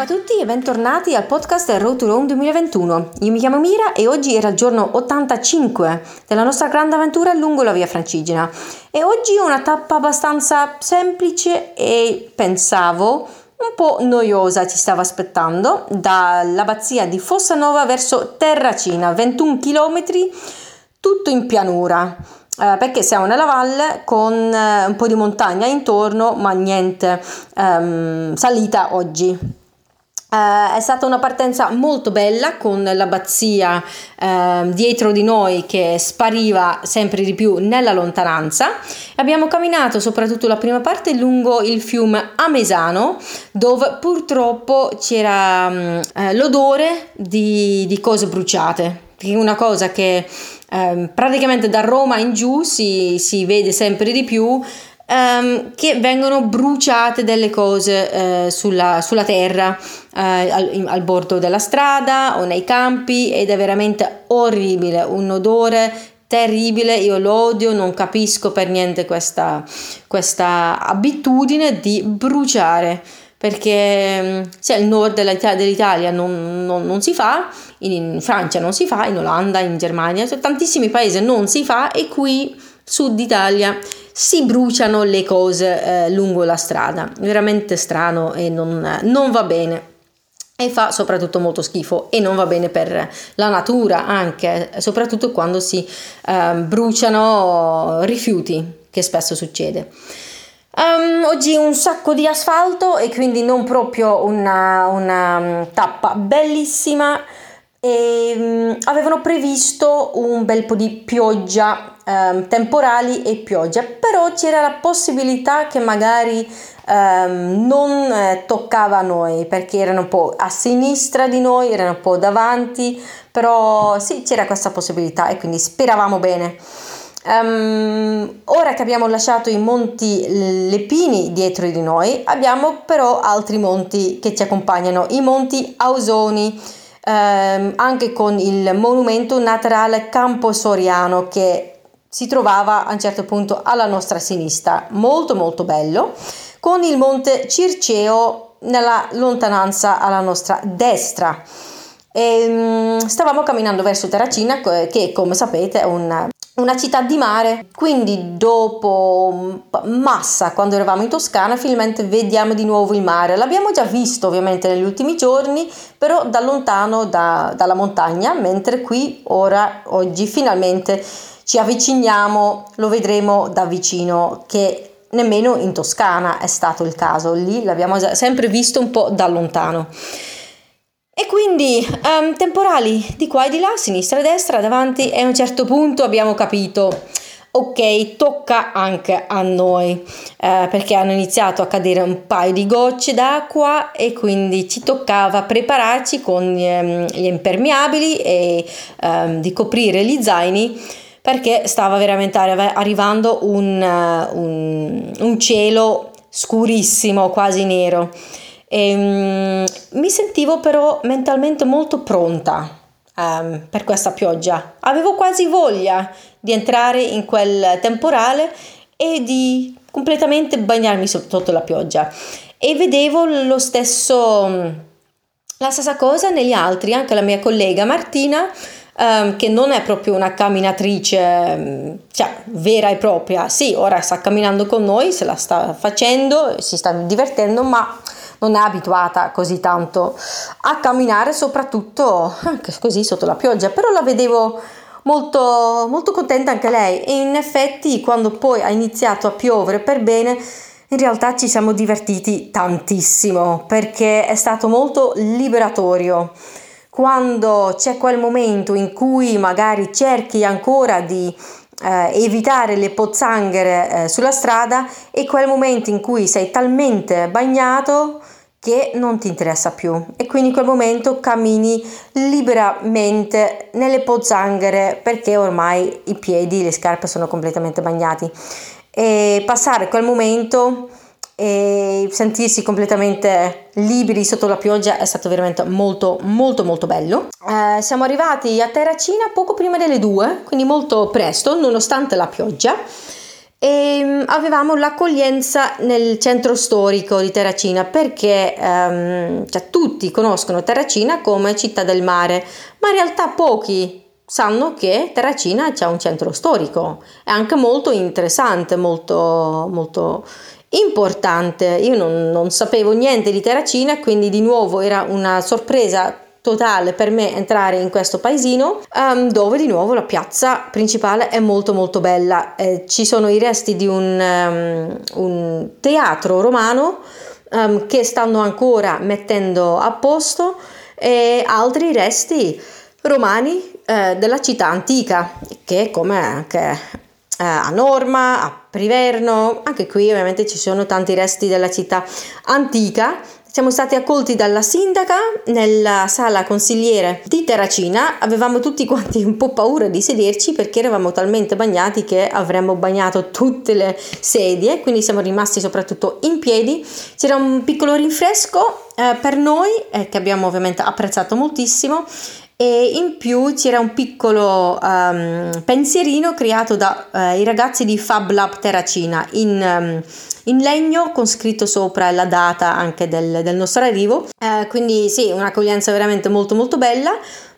Ciao a tutti e bentornati al podcast Road to Rome 2021. Io mi chiamo Mira e oggi era il giorno 85 della nostra grande avventura lungo la via Francigena. E oggi è una tappa abbastanza semplice e pensavo un po' noiosa ci stava aspettando dall'abbazia di Fossanova verso Terracina, 21 km, tutto in pianura eh, perché siamo nella valle con eh, un po' di montagna intorno, ma niente ehm, salita oggi. Uh, è stata una partenza molto bella con l'abbazia uh, dietro di noi che spariva sempre di più nella lontananza. Abbiamo camminato soprattutto la prima parte lungo il fiume Amesano dove purtroppo c'era um, uh, l'odore di, di cose bruciate una cosa che eh, praticamente da Roma in giù si, si vede sempre di più, ehm, che vengono bruciate delle cose eh, sulla, sulla, terra, eh, al, al, bordo della strada o nei campi ed è veramente orribile, un odore terribile, io lo odio, non capisco per niente questa, questa abitudine di bruciare perché cioè, il nord dell'Italia non, non, non, si fa, in Francia non si fa, in Olanda, in Germania, cioè, tantissimi paesi non si fa e qui sud Italia si bruciano le cose eh, lungo la strada, veramente strano e non, non va bene e fa soprattutto molto schifo e non va bene per la natura anche, soprattutto quando si eh, bruciano rifiuti, che spesso succede. Um, oggi un sacco di asfalto e quindi non proprio una, una mm, tappa bellissima e um, avevano previsto un bel po' di pioggia, um, temporali e pioggia, però c'era la possibilità che magari non eh, toccava a noi perché erano un po' a sinistra di noi, erano un po' davanti, però sì c'era questa possibilità e quindi speravamo bene. Um, ora che abbiamo lasciato i monti Lepini dietro di noi, abbiamo però altri monti che ci accompagnano, i monti Ausoni, um, anche con il monumento naturale Campo Soriano che si trovava a un certo punto alla nostra sinistra, molto molto bello, con il monte Circeo nella lontananza alla nostra destra. E, um, stavamo camminando verso Terracina che come sapete è un una città di mare, quindi dopo Massa, quando eravamo in Toscana, finalmente vediamo di nuovo il mare. L'abbiamo già visto ovviamente negli ultimi giorni, però da lontano da, dalla montagna, mentre qui ora, oggi, finalmente ci avviciniamo, lo vedremo da vicino, che nemmeno in Toscana è stato il caso, lì l'abbiamo sempre visto un po' da lontano. E quindi um, temporali di qua e di là, sinistra e destra, davanti e a un certo punto abbiamo capito ok, tocca anche a noi eh, perché hanno iniziato a cadere un paio di gocce d'acqua e quindi ci toccava prepararci con ehm, gli impermeabili e ehm, di coprire gli zaini perché stava veramente arrivando un, un, un cielo scurissimo, quasi nero. E, um, mi sentivo però mentalmente molto pronta um, per questa pioggia. Avevo quasi voglia di entrare in quel temporale e di completamente bagnarmi sotto la pioggia. E vedevo lo stesso, la stessa cosa negli altri, anche la mia collega Martina. Um, che non è proprio una camminatrice cioè, vera e propria, sì, ora sta camminando con noi, se la sta facendo, si sta divertendo, ma non è abituata così tanto a camminare, soprattutto anche così sotto la pioggia, però la vedevo molto, molto contenta anche lei. E in effetti quando poi ha iniziato a piovere per bene in realtà ci siamo divertiti tantissimo perché è stato molto liberatorio. Quando c'è quel momento in cui magari cerchi ancora di eh, evitare le pozzanghere eh, sulla strada e quel momento in cui sei talmente bagnato che non ti interessa più. E quindi in quel momento cammini liberamente nelle pozzanghere perché ormai i piedi, le scarpe sono completamente bagnati. E passare quel momento e sentirsi completamente liberi sotto la pioggia è stato veramente molto molto molto bello. Eh, siamo arrivati a Terracina poco prima delle due quindi molto presto nonostante la pioggia. E mm, avevamo l'accoglienza nel centro storico di Terracina perché um, cioè, tutti conoscono Terracina come città del mare, ma in realtà pochi sanno che Terracina c'è un centro storico, è anche molto interessante, molto, molto importante. Io non, non sapevo niente di Terracina, quindi di nuovo era una sorpresa totale per me entrare in questo paesino um, dove di nuovo la piazza principale è molto molto bella eh, ci sono i resti di un, um, un teatro romano um, che stanno ancora mettendo a posto e altri resti romani eh, della città antica che come anche eh, a Norma, a Priverno, anche qui ovviamente ci sono tanti resti della città antica siamo stati accolti dalla sindaca nella sala consigliere di Terracina. Avevamo tutti quanti un po' paura di sederci perché eravamo talmente bagnati che avremmo bagnato tutte le sedie, quindi siamo rimasti soprattutto in piedi. C'era un piccolo rinfresco eh, per noi eh, che abbiamo ovviamente apprezzato moltissimo e in più c'era un piccolo um, pensierino creato dai uh, ragazzi di Fab Lab Terracina in, um, in, legno con scritto sopra la data anche del, del nostro arrivo. Uh, quindi sì, un'accoglienza veramente molto molto bella.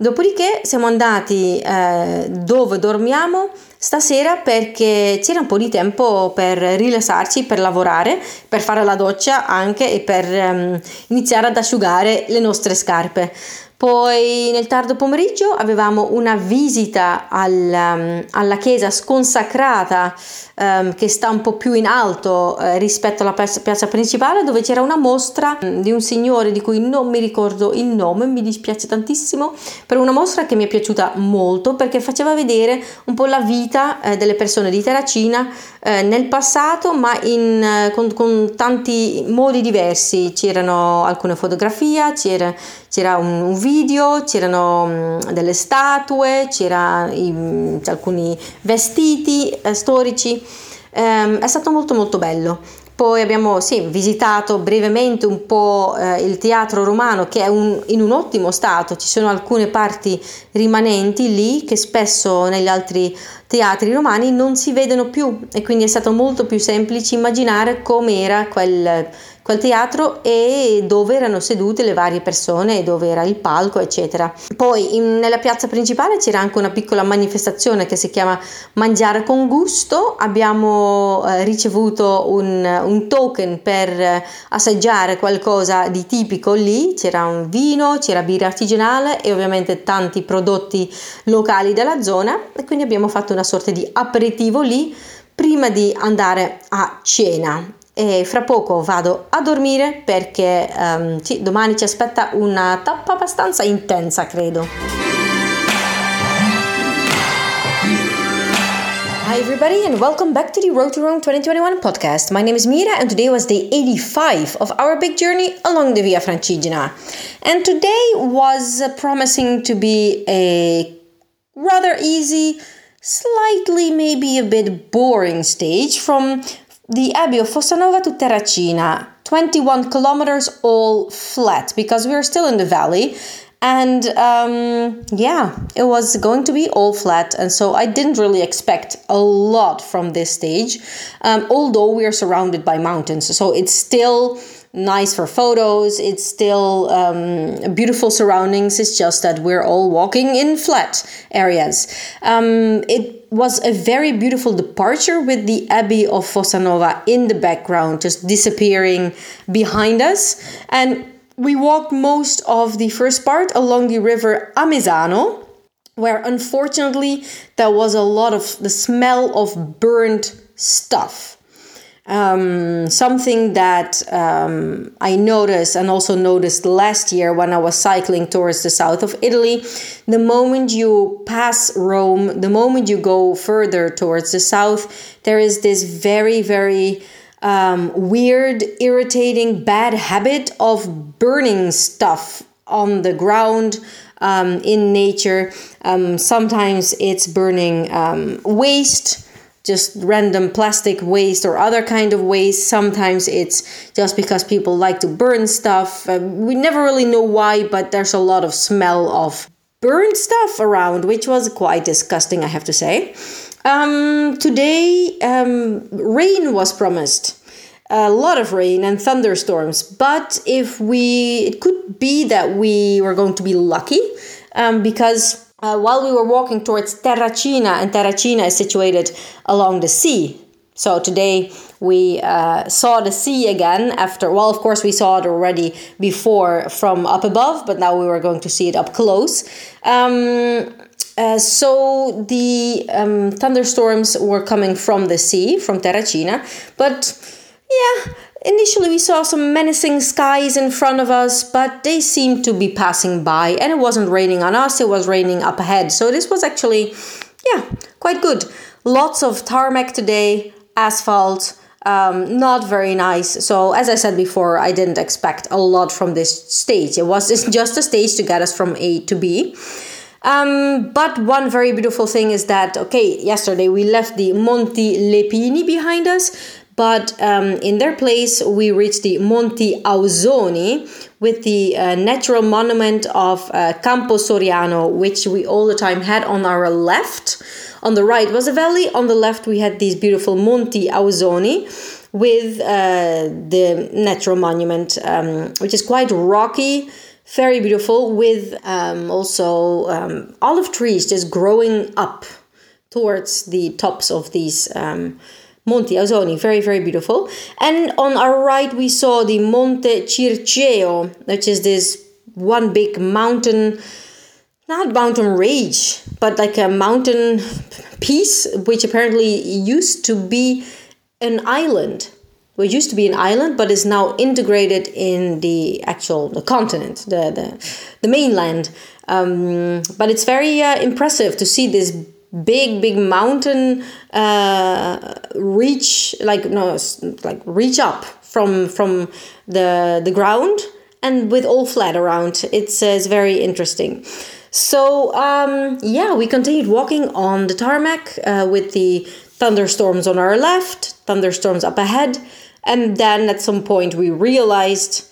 Dopodiché siamo andati uh, dove dormiamo stasera perché c'era un po' di tempo per rilassarci, per lavorare, per fare la doccia anche e per um, iniziare ad asciugare le nostre scarpe. Poi nel tardo pomeriggio avevamo una visita al, um, alla chiesa sconsacrata um, che sta un po' più in alto uh, rispetto alla piazza, piazza, principale dove c'era una mostra um, di un signore di cui non mi ricordo il nome, mi dispiace tantissimo, per una mostra che mi è piaciuta molto perché faceva vedere un po' la vita uh, delle persone di Terracina uh, nel passato ma in, con, con, tanti modi diversi, c'erano alcune fotografie, c'era, c'era un, un video, c'erano um, delle statue, c'erano alcuni vestiti eh, storici. Um, è stato molto molto bello. Poi abbiamo sì, visitato brevemente un po' eh, il teatro romano che è un, in un ottimo stato, ci sono alcune parti rimanenti lì che spesso negli altri teatri romani non si vedono più e quindi è stato molto più semplice immaginare com'era quel, quel teatro e dove erano sedute le varie persone, dove era il palco, eccetera. Poi in, nella piazza principale c'era anche una piccola manifestazione che si chiama Mangiare con gusto. Abbiamo eh, ricevuto un, un, token per eh, assaggiare qualcosa di tipico lì. C'era un vino, c'era birra artigianale e ovviamente tanti prodotti locali della zona e quindi abbiamo fatto una sorta di aperitivo lì prima di andare a cena e fra poco vado a dormire perché um, sì, domani ci aspetta una tappa abbastanza intensa, credo. Hi everybody and welcome back to the Road to Rome 2021 podcast. My name is Mira and today was day 85 of our big journey along the Via Francigena. And today was promising to be a rather easy, slightly maybe a bit boring stage from the Abbey of Fossanova to Terracina, 21 kilometers all flat because we are still in the valley. And um, yeah, it was going to be all flat. And so I didn't really expect a lot from this stage, um, although we are surrounded by mountains. So it's still nice for photos. It's still um, beautiful surroundings. It's just that we're all walking in flat areas. Um, it was a very beautiful departure with the Abbey of Fossanova in the background, just disappearing behind us. And we walked most of the first part along the river Amaseno, where unfortunately there was a lot of the smell of burnt stuff um, something that um, I noticed and also noticed last year when I was cycling towards the south of Italy. The moment you pass Rome, the moment you go further towards the south, there is this very, very um, weird, irritating, bad habit of burning stuff on the ground. Um, in nature, um, sometimes it's burning um, waste, just random plastic waste or other kind of waste. Sometimes it's just because people like to burn stuff. Uh, we never really know why, but there's a lot of smell of burned stuff around, which was quite disgusting, I have to say. Um, today, um, rain was promised. A lot of rain and thunderstorms, but if we, it could be that we were going to be lucky um, because uh, while we were walking towards Terracina, and Terracina is situated along the sea. So today we uh, saw the sea again after, well, of course, we saw it already before from up above, but now we were going to see it up close. Um, uh, so the um, thunderstorms were coming from the sea, from Terracina, but yeah, initially we saw some menacing skies in front of us, but they seemed to be passing by, and it wasn't raining on us, it was raining up ahead. So this was actually, yeah, quite good. Lots of tarmac today, asphalt, um, not very nice. So, as I said before, I didn't expect a lot from this stage. It was just a stage to get us from A to B. Um, but one very beautiful thing is that, okay, yesterday we left the Monti Lepini behind us, but um, in their place we reached the Monti Ausoni with the uh, natural monument of uh, Campo Soriano, which we all the time had on our left. On the right was a valley, on the left we had these beautiful Monti Ausoni with uh, the natural monument, um, which is quite rocky, very beautiful, with um, also um, olive trees just growing up towards the tops of these um, Monti Ausoni, very, very beautiful. And on our right, we saw the Monte Circeo, which is this one big mountain not mountain range, but like a mountain piece, which apparently used to be an island. Well, it used to be an island, but is now integrated in the actual the continent, the the, the mainland. Um, but it's very uh, impressive to see this big big mountain uh, reach like no like reach up from from the the ground and with all flat around. It's, uh, it's very interesting. So um, yeah, we continued walking on the tarmac uh, with the thunderstorms on our left, thunderstorms up ahead, and then at some point we realized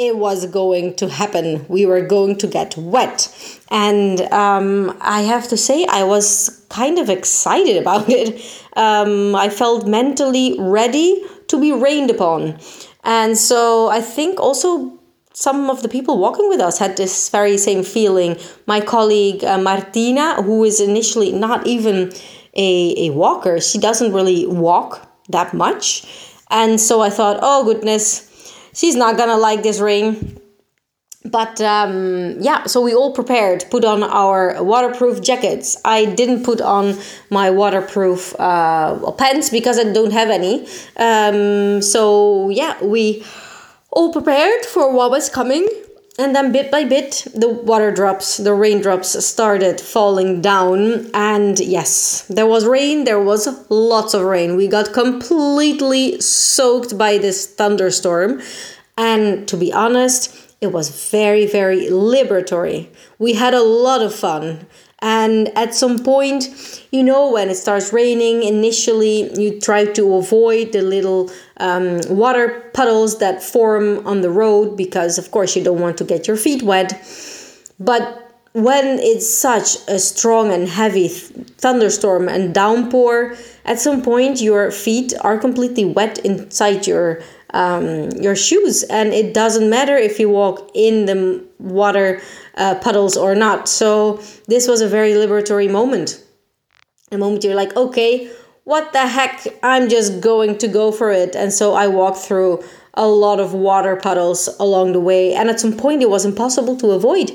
it was going to happen. We were going to get wet, and um, I have to say I was kind of excited about it. Um, I felt mentally ready to be rained upon, and so I think also some of the people walking with us had this very same feeling. My colleague uh, Martina, who is initially not even a, a walker, she doesn't really walk that much. And so I thought, oh goodness, she's not gonna like this rain. But um, yeah, so we all prepared, put on our waterproof jackets. I didn't put on my waterproof uh, pants because I don't have any. Um, so yeah, we all prepared for what was coming. And then bit by bit, the water drops, the raindrops started falling down. And yes, there was rain, there was lots of rain. We got completely soaked by this thunderstorm. And to be honest, it was very, very liberatory. We had a lot of fun. And at some point, you know, when it starts raining, initially you try to avoid the little um, water puddles that form on the road because, of course, you don't want to get your feet wet. But when it's such a strong and heavy th- thunderstorm and downpour, at some point your feet are completely wet inside your um, your shoes, and it doesn't matter if you walk in the water uh, puddles or not. So this was a very liberatory moment. A moment you're like, okay, what the heck? I'm just going to go for it. And so I walked through a lot of water puddles along the way, and at some point it was impossible to avoid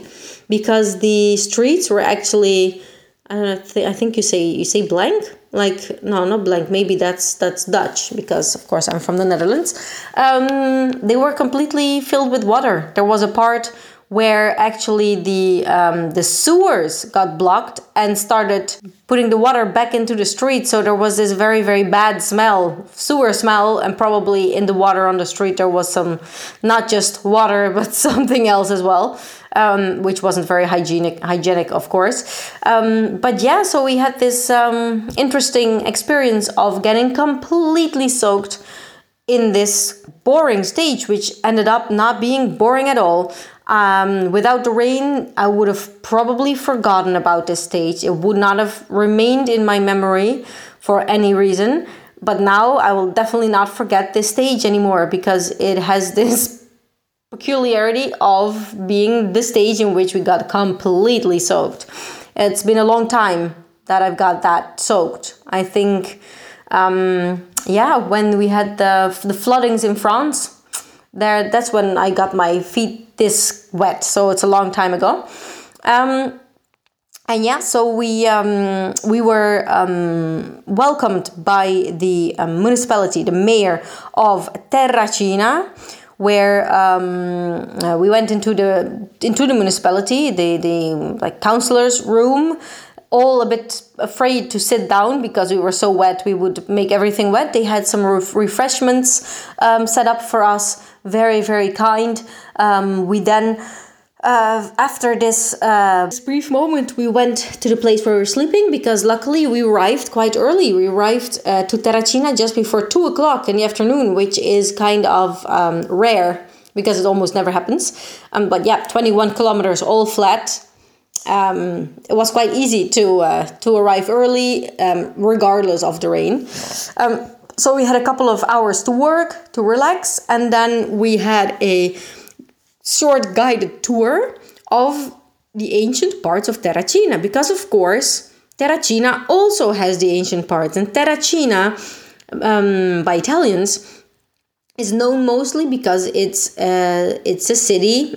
because the streets were actually. I don't know. I think you say you say blank like no not blank. Maybe that's that's dutch because of course i'm from the netherlands. Um, they were completely filled with water. There was a part where actually the um, the sewers got blocked and started putting the water back into the street so there was this very very bad smell sewer smell and probably in the water on the street there was some not just water but something else as well um, which wasn't very hygienic hygienic of course um, but yeah so we had this um, interesting experience of getting completely soaked in this boring stage, which ended up not being boring at all. Um, without the rain, I would have probably forgotten about this stage. It would not have remained in my memory for any reason. But now I will definitely not forget this stage anymore because it has this peculiarity of being the stage in which we got completely soaked. It's been a long time that I've got that soaked. I think, um, yeah, when we had the the floodings in France, there that's when I got my feet this wet. So it's a long time ago. Um, and yeah, so we um, we were um, welcomed by the um, municipality, the mayor of Terracina, where um, uh, we went into the into the municipality, the the like councillors' room, all a bit afraid to sit down because we were so wet. We would make everything wet. They had some refreshments um, set up for us. Very very kind. Um, we then uh, after this, uh, this brief moment, we went to the place where we were sleeping because luckily we arrived quite early. We arrived uh, to Terracina just before 2 o'clock in the afternoon, which is kind of um, rare because it almost never happens. Um, but yeah, 21 kilometers all flat. Um, it was quite easy to uh, to arrive early, um, regardless of the rain. So we had a couple of hours to work, to relax, and then we had a short guided tour of the ancient parts of Terracina because, of course, Terracina also has the ancient parts, and Terracina um, by Italians is known mostly because it's uh, it's a city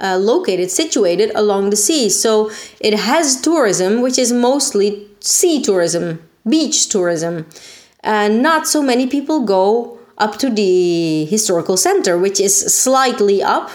uh, located situated along the sea, so it has tourism, which is mostly sea tourism, beach tourism, and not so many people go up to the historical center, which is slightly up.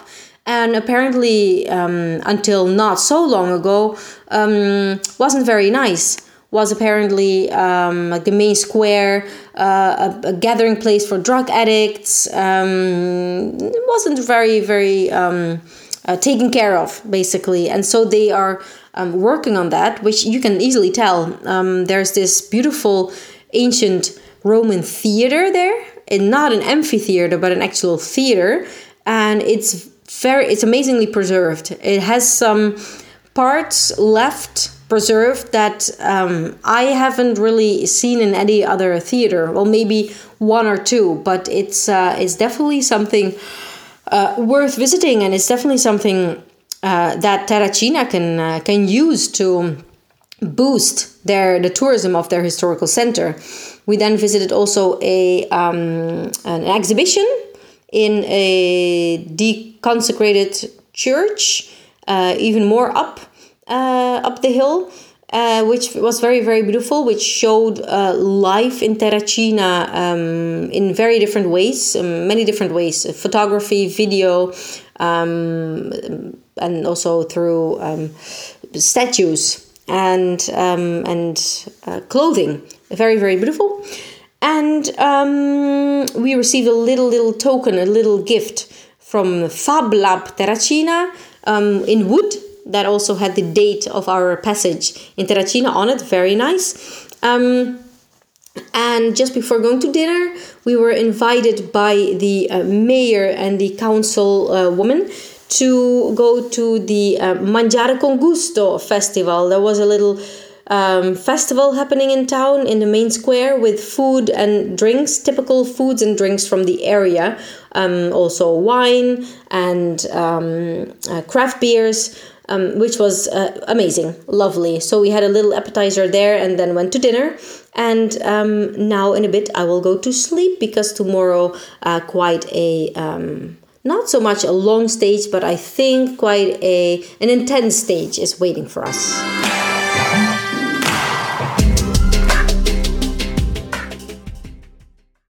And apparently um, until not so long ago um, wasn't very nice. Was apparently um, like the main square uh, a, a, gathering place for drug addicts um, it wasn't very very um, uh, taken care of basically. And so they are um, working on that which you can easily tell. There's this beautiful ancient roman theater there and not an amphitheater but an actual theater and it's very it's amazingly preserved. It has some parts left preserved that um, I haven't really seen in any other theater. Well, maybe one or two, but it's uh, it's definitely something uh, worth visiting, and it's definitely something uh, that Terracina can uh, can use to boost their the tourism of their historical center. We then visited also a um, an exhibition in a deconsecrated church, uh, even more up uh, up the hill, uh, which was very very beautiful, which showed uh, life in Terracina um, in very different ways, um, many different ways, photography, video, um, and also through um, statues and um, and uh, clothing. Very very beautiful and um, we received a little little token, a little gift from Fab Lab Terracina um, in wood that also had the date of our passage in Terracina on it. Very nice. Um, and just before going to dinner, we were invited by the uh, mayor and the council uh, woman to go to the uh, Mangiare con Gusto festival. There was a little um, festival happening in town in the main square with food and drinks, typical foods and drinks from the area. Um, also wine and um, uh, craft beers. Um, which was uh, amazing, lovely. So we had a little appetizer there and then went to dinner. And um, now in a bit I will go to sleep because tomorrow uh, quite a um, not so much a long stage, but I think quite a an intense stage is waiting for us.